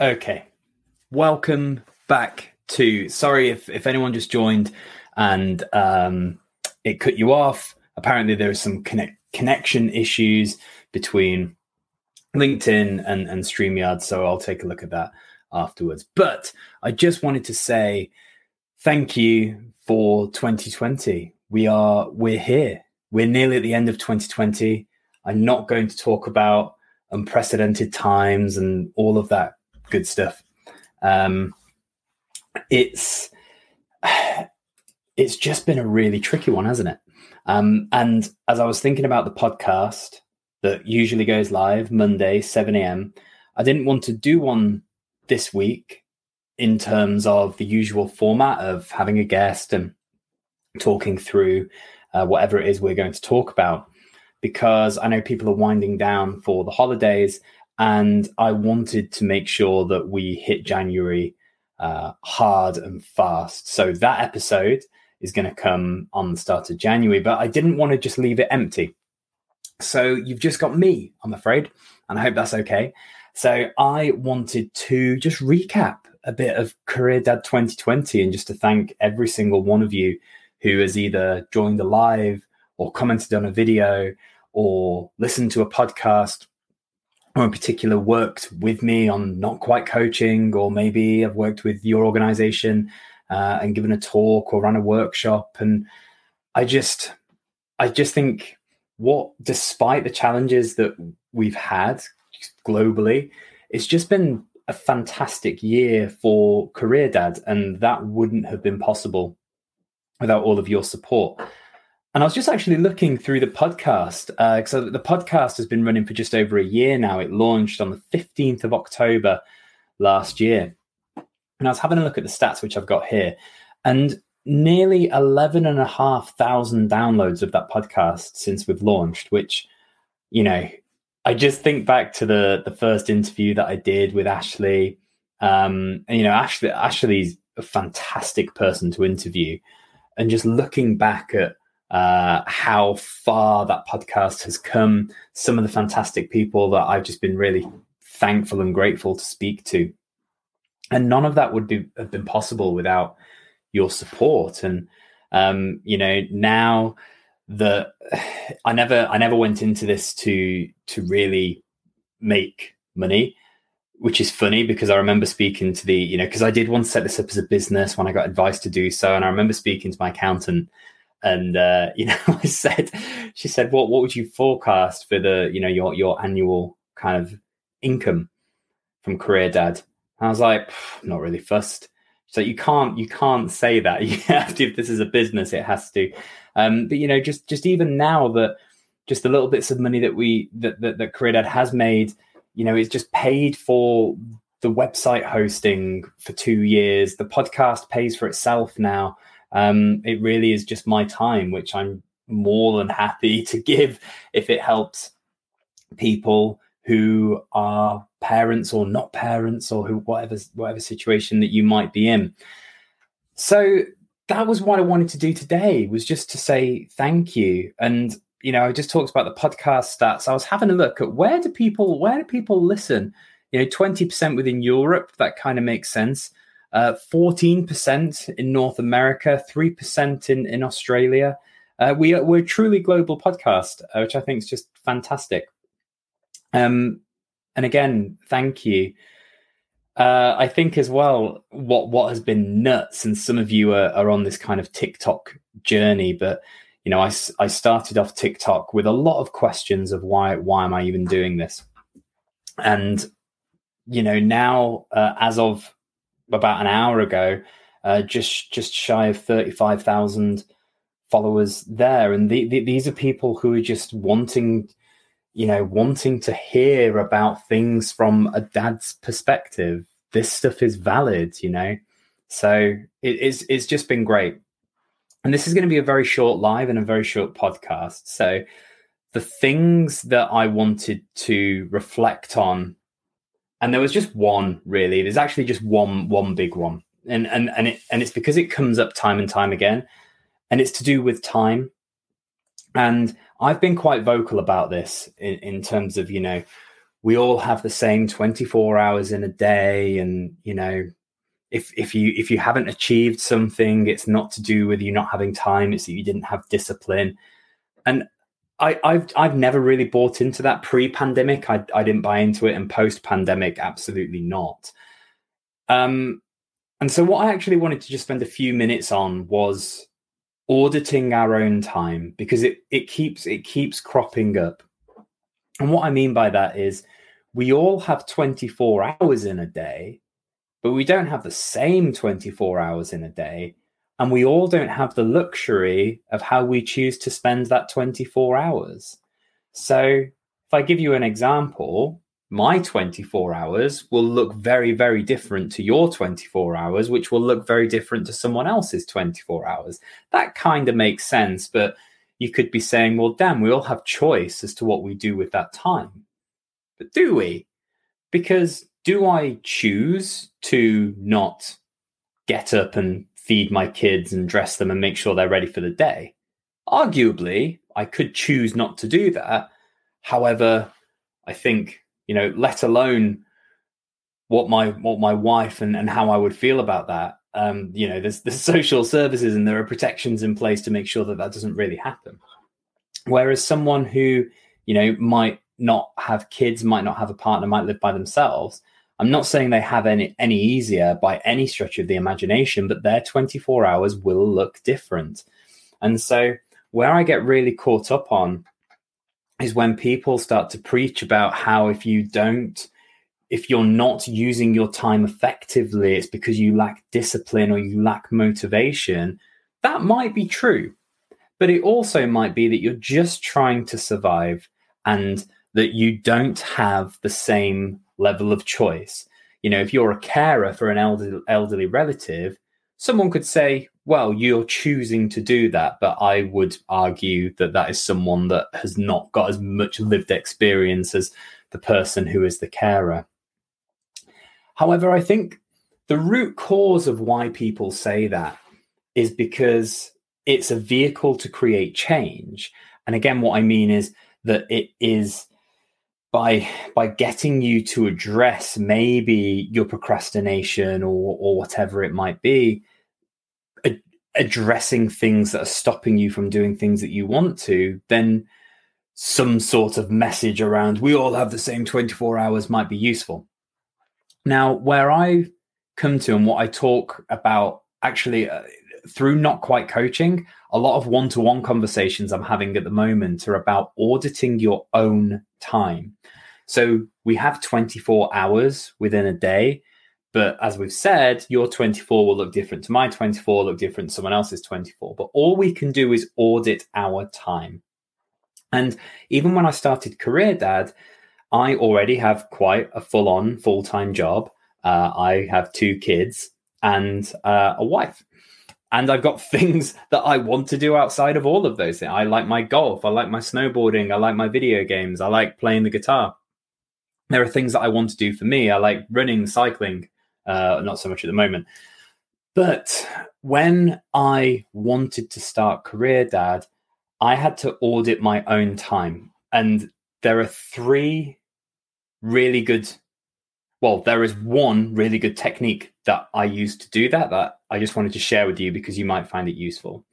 Okay. Welcome back to sorry if, if anyone just joined and um, it cut you off. Apparently there are some connect, connection issues between LinkedIn and, and StreamYard, so I'll take a look at that afterwards. But I just wanted to say thank you for 2020. We are we're here. We're nearly at the end of 2020. I'm not going to talk about unprecedented times and all of that good stuff. Um, it's it's just been a really tricky one, hasn't it? Um, and as I was thinking about the podcast that usually goes live Monday, 7 a.m., I didn't want to do one this week in terms of the usual format of having a guest and talking through uh, whatever it is we're going to talk about, because I know people are winding down for the holidays and I wanted to make sure that we hit January uh, hard and fast. So that episode is going to come on the start of January, but I didn't want to just leave it empty. So you've just got me, I'm afraid, and I hope that's okay. So I wanted to just recap a bit of Career Dad 2020 and just to thank every single one of you who has either joined the live or commented on a video or listened to a podcast or in particular worked with me on not quite coaching, or maybe I've worked with your organization uh, and given a talk or run a workshop. And I just, I just think what, despite the challenges that we've had globally, it's just been a fantastic year for Career Dad. And that wouldn't have been possible without all of your support. And I was just actually looking through the podcast because uh, the podcast has been running for just over a year now. It launched on the 15th of October last year. And I was having a look at the stats, which I've got here, and nearly 11,500 downloads of that podcast since we've launched, which, you know, I just think back to the the first interview that I did with Ashley. Um, and, you know, Ashley Ashley's a fantastic person to interview. And just looking back at uh, how far that podcast has come, some of the fantastic people that I've just been really thankful and grateful to speak to. And none of that would be, have been possible without your support. And, um, you know, now that I never, I never went into this to, to really make money, which is funny because I remember speaking to the, you know, because I did once set this up as a business when I got advice to do so. And I remember speaking to my accountant and uh, you know i said she said what what would you forecast for the you know your your annual kind of income from career dad? I was like not really fussed. So you can't you can't say that. You have to if this is a business it has to. Um but you know just just even now that just the little bits of money that we that that, that career dad has made you know it's just paid for the website hosting for two years. The podcast pays for itself now um, it really is just my time, which I'm more than happy to give if it helps people who are parents or not parents or who whatever whatever situation that you might be in. So that was what I wanted to do today was just to say thank you. And you know, I just talked about the podcast stats. I was having a look at where do people where do people listen? You know, 20% within Europe, that kind of makes sense. Uh, 14% in North America, 3% in, in Australia. Uh, we are, we're a truly global podcast, uh, which I think is just fantastic. Um, and again, thank you. Uh, I think as well, what what has been nuts, and some of you are, are on this kind of TikTok journey, but you know, I, I started off TikTok with a lot of questions of why why am I even doing this, and you know now uh, as of about an hour ago, uh, just just shy of thirty five thousand followers there, and the, the, these are people who are just wanting, you know, wanting to hear about things from a dad's perspective. This stuff is valid, you know. So it, it's it's just been great, and this is going to be a very short live and a very short podcast. So the things that I wanted to reflect on and there was just one really. There's actually just one one big one, and and and it and it's because it comes up time and time again, and it's to do with time. And I've been quite vocal about this in, in terms of you know we all have the same 24 hours in a day. And you know if if you if you haven't achieved something it's not to do with you not having time. It's that you didn't have discipline. And I, have I've never really bought into that pre-pandemic. I, I didn't buy into it, and post-pandemic, absolutely not. Um, and so, what I actually wanted to just spend a few minutes on was auditing our own time because it it keeps it keeps cropping up. And what I mean by that is, we all have 24 hours in a day, but we don't have the same 24 hours in a day. And we all don't have the luxury of how we choose to spend that 24 hours. So, if I give you an example, my 24 hours will look very, very different to your 24 hours, which will look very different to someone else's 24 hours. That kind of makes sense. But you could be saying, well, damn, we all have choice as to what we do with that time. But do we? Because do I choose to not get up and feed my kids and dress them and make sure they're ready for the day? Arguably, I could choose not to do that. However, I think, you know, let alone what my what my wife and, and how I would feel about that. Um, you know, there's there's social services and there are protections in place to make sure that that doesn't really happen. Whereas someone who, you know, might not have kids, might not have a partner, might live by themselves, I'm not saying they have any any easier by any stretch of the imagination, but their 24 hours will look different. And so where I get really caught up on is when people start to preach about how if you don't if you're not using your time effectively, it's because you lack discipline or you lack motivation. That might be true. But it also might be that you're just trying to survive and that you don't have the same level of choice. You know, if you're a carer for an elderly, elderly relative, someone could say, well, you're choosing to do that. But I would argue that that is someone that has not got as much lived experience as the person who is the carer. However, I think the root cause of why people say that is because it's a vehicle to create change. And again, what I mean is that it is by by getting you to address maybe your procrastination or or whatever it might be ad- addressing things that are stopping you from doing things that you want to then some sort of message around we all have the same 24 hours might be useful. Now where i come to and what i talk about actually uh, through not quite coaching a lot of one-to-one conversations i'm having at the moment are about auditing your own time so we have 24 hours within a day. But as we've said, your 24 will look different to my 24, look different to someone else's 24. But all we can do is audit our time. And even when I started Career Dad, I already have quite a full on full time job. Uh, I have two kids and uh, a wife. And I've got things that I want to do outside of all of those things. I like my golf. I like my snowboarding. I like my video games. I like playing the guitar there are things that I want to do for me. I like running, cycling, uh, not so much at the moment. But when I wanted to start Career Dad, I had to audit my own time. And there are three really good, well, there is one really good technique that I use to do that that I just wanted to share with you because you might find it useful.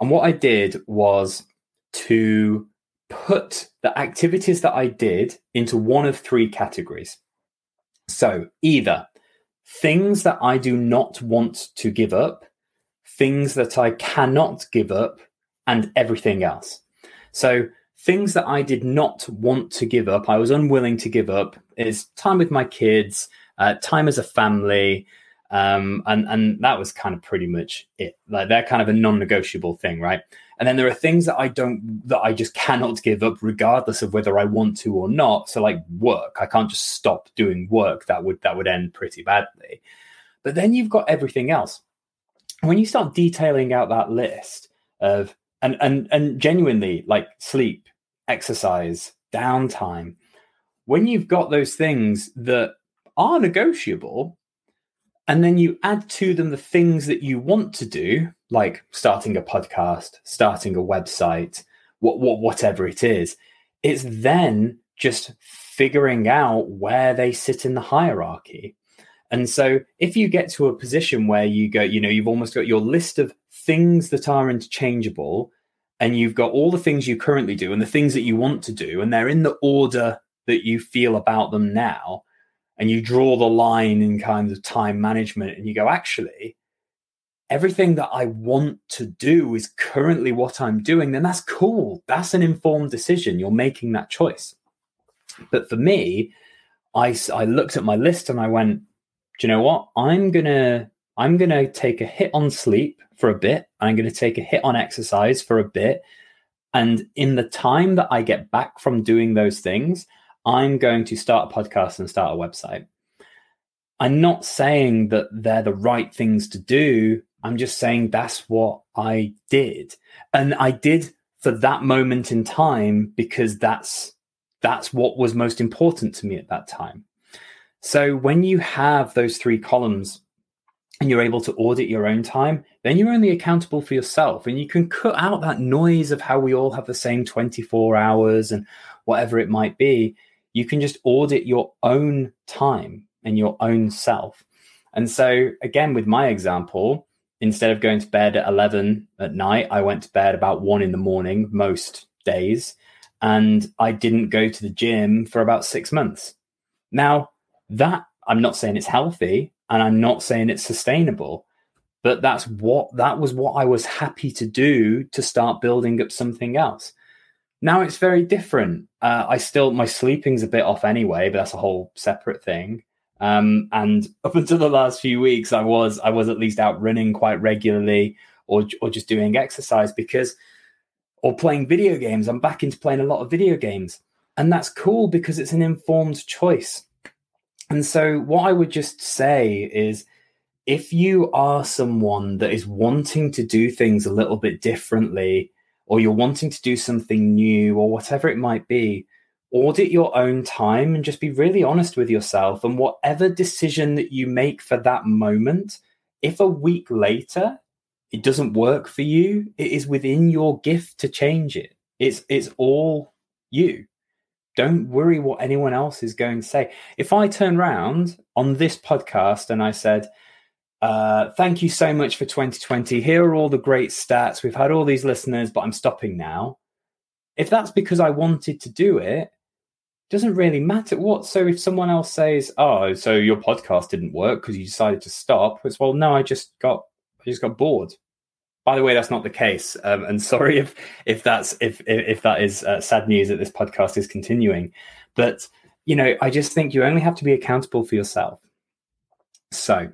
And what I did was to put the activities that I did into one of three categories. So either things that I do not want to give up, things that I cannot give up, and everything else. So things that I did not want to give up, I was unwilling to give up, is time with my kids, uh, time as a family, um, and and that was kind of pretty much it. Like they're kind of a non-negotiable thing, right? And then there are things that I don't, that I just cannot give up, regardless of whether I want to or not. So, like work, I can't just stop doing work. That would that would end pretty badly. But then you've got everything else. When you start detailing out that list of and and and genuinely like sleep, exercise, downtime, when you've got those things that are negotiable, and then you add to them the things that you want to do, like starting a podcast, starting a website, what, what, whatever it is. It's then just figuring out where they sit in the hierarchy. And so if you get to a position where you go, you know, you've almost got your list of things that are interchangeable and you've got all the things you currently do and the things that you want to do, and they're in the order that you feel about them now, and you draw the line in kind of time management, and you go, actually, everything that I want to do is currently what I'm doing, then that's cool. That's an informed decision. You're making that choice. But for me, I, I looked at my list and I went, do you know what? I'm gonna I'm gonna take a hit on sleep for a bit. I'm gonna take a hit on exercise for a bit. And in the time that I get back from doing those things, I'm going to start a podcast and start a website. I'm not saying that they're the right things to do. I'm just saying that's what I did. And I did for that moment in time because that's that's what was most important to me at that time. So when you have those three columns and you're able to audit your own time, then you're only accountable for yourself and you can cut out that noise of how we all have the same 24 hours and whatever it might be. You can just audit your own time and your own self. And so, again, with my example, instead of going to bed at 11 at night, I went to bed about one in the morning most days. And I didn't go to the gym for about six months. Now, that I'm not saying it's healthy and I'm not saying it's sustainable, but that's what that was what I was happy to do to start building up something else. Now it's very different. Uh, I still my sleeping's a bit off anyway, but that's a whole separate thing. Um, and up until the last few weeks, I was I was at least out running quite regularly, or or just doing exercise because, or playing video games. I'm back into playing a lot of video games, and that's cool because it's an informed choice. And so, what I would just say is if you are someone that is wanting to do things a little bit differently, or you're wanting to do something new, or whatever it might be, audit your own time and just be really honest with yourself. And whatever decision that you make for that moment, if a week later it doesn't work for you, it is within your gift to change it. It's it's all you. Don't worry what anyone else is going to say. If I turn around on this podcast and I said, uh, thank you so much for 2020. Here are all the great stats. We've had all these listeners, but I'm stopping now. If that's because I wanted to do it, doesn't really matter what. So if someone else says, "Oh, so your podcast didn't work because you decided to stop," it's well, no, I just got, I just got bored. By the way, that's not the case, um, and sorry if if that's if if that is uh, sad news that this podcast is continuing. But you know, I just think you only have to be accountable for yourself. So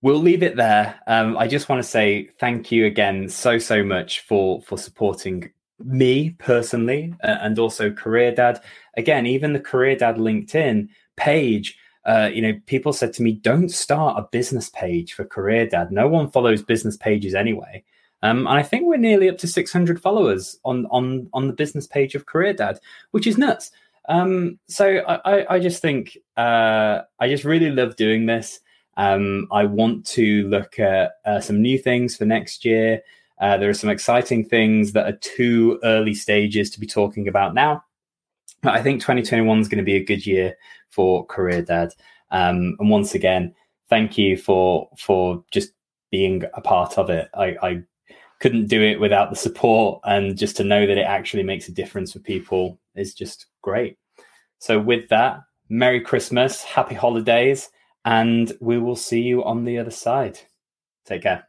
we'll leave it there. Um, I just want to say thank you again so so much for for supporting me personally uh, and also Career Dad. Again, even the Career Dad LinkedIn page uh, you know, people said to me, don't start a business page for Career Dad. No one follows business pages anyway. Um, and I think we're nearly up to 600 followers on on on the business page of Career Dad, which is nuts. Um, so I, I, just think uh, I just really love doing this. Um, I want to look at uh, some new things for next year. Uh, there are some exciting things that are too early stages to be talking about now. But I think 2021 is going to be a good year for Career Dad. Um, and once again, thank you for for just being a part of it. I, I couldn't do it without the support, and just to know that it actually makes a difference for people is just great. So, with that, Merry Christmas, Happy Holidays, and we will see you on the other side. Take care.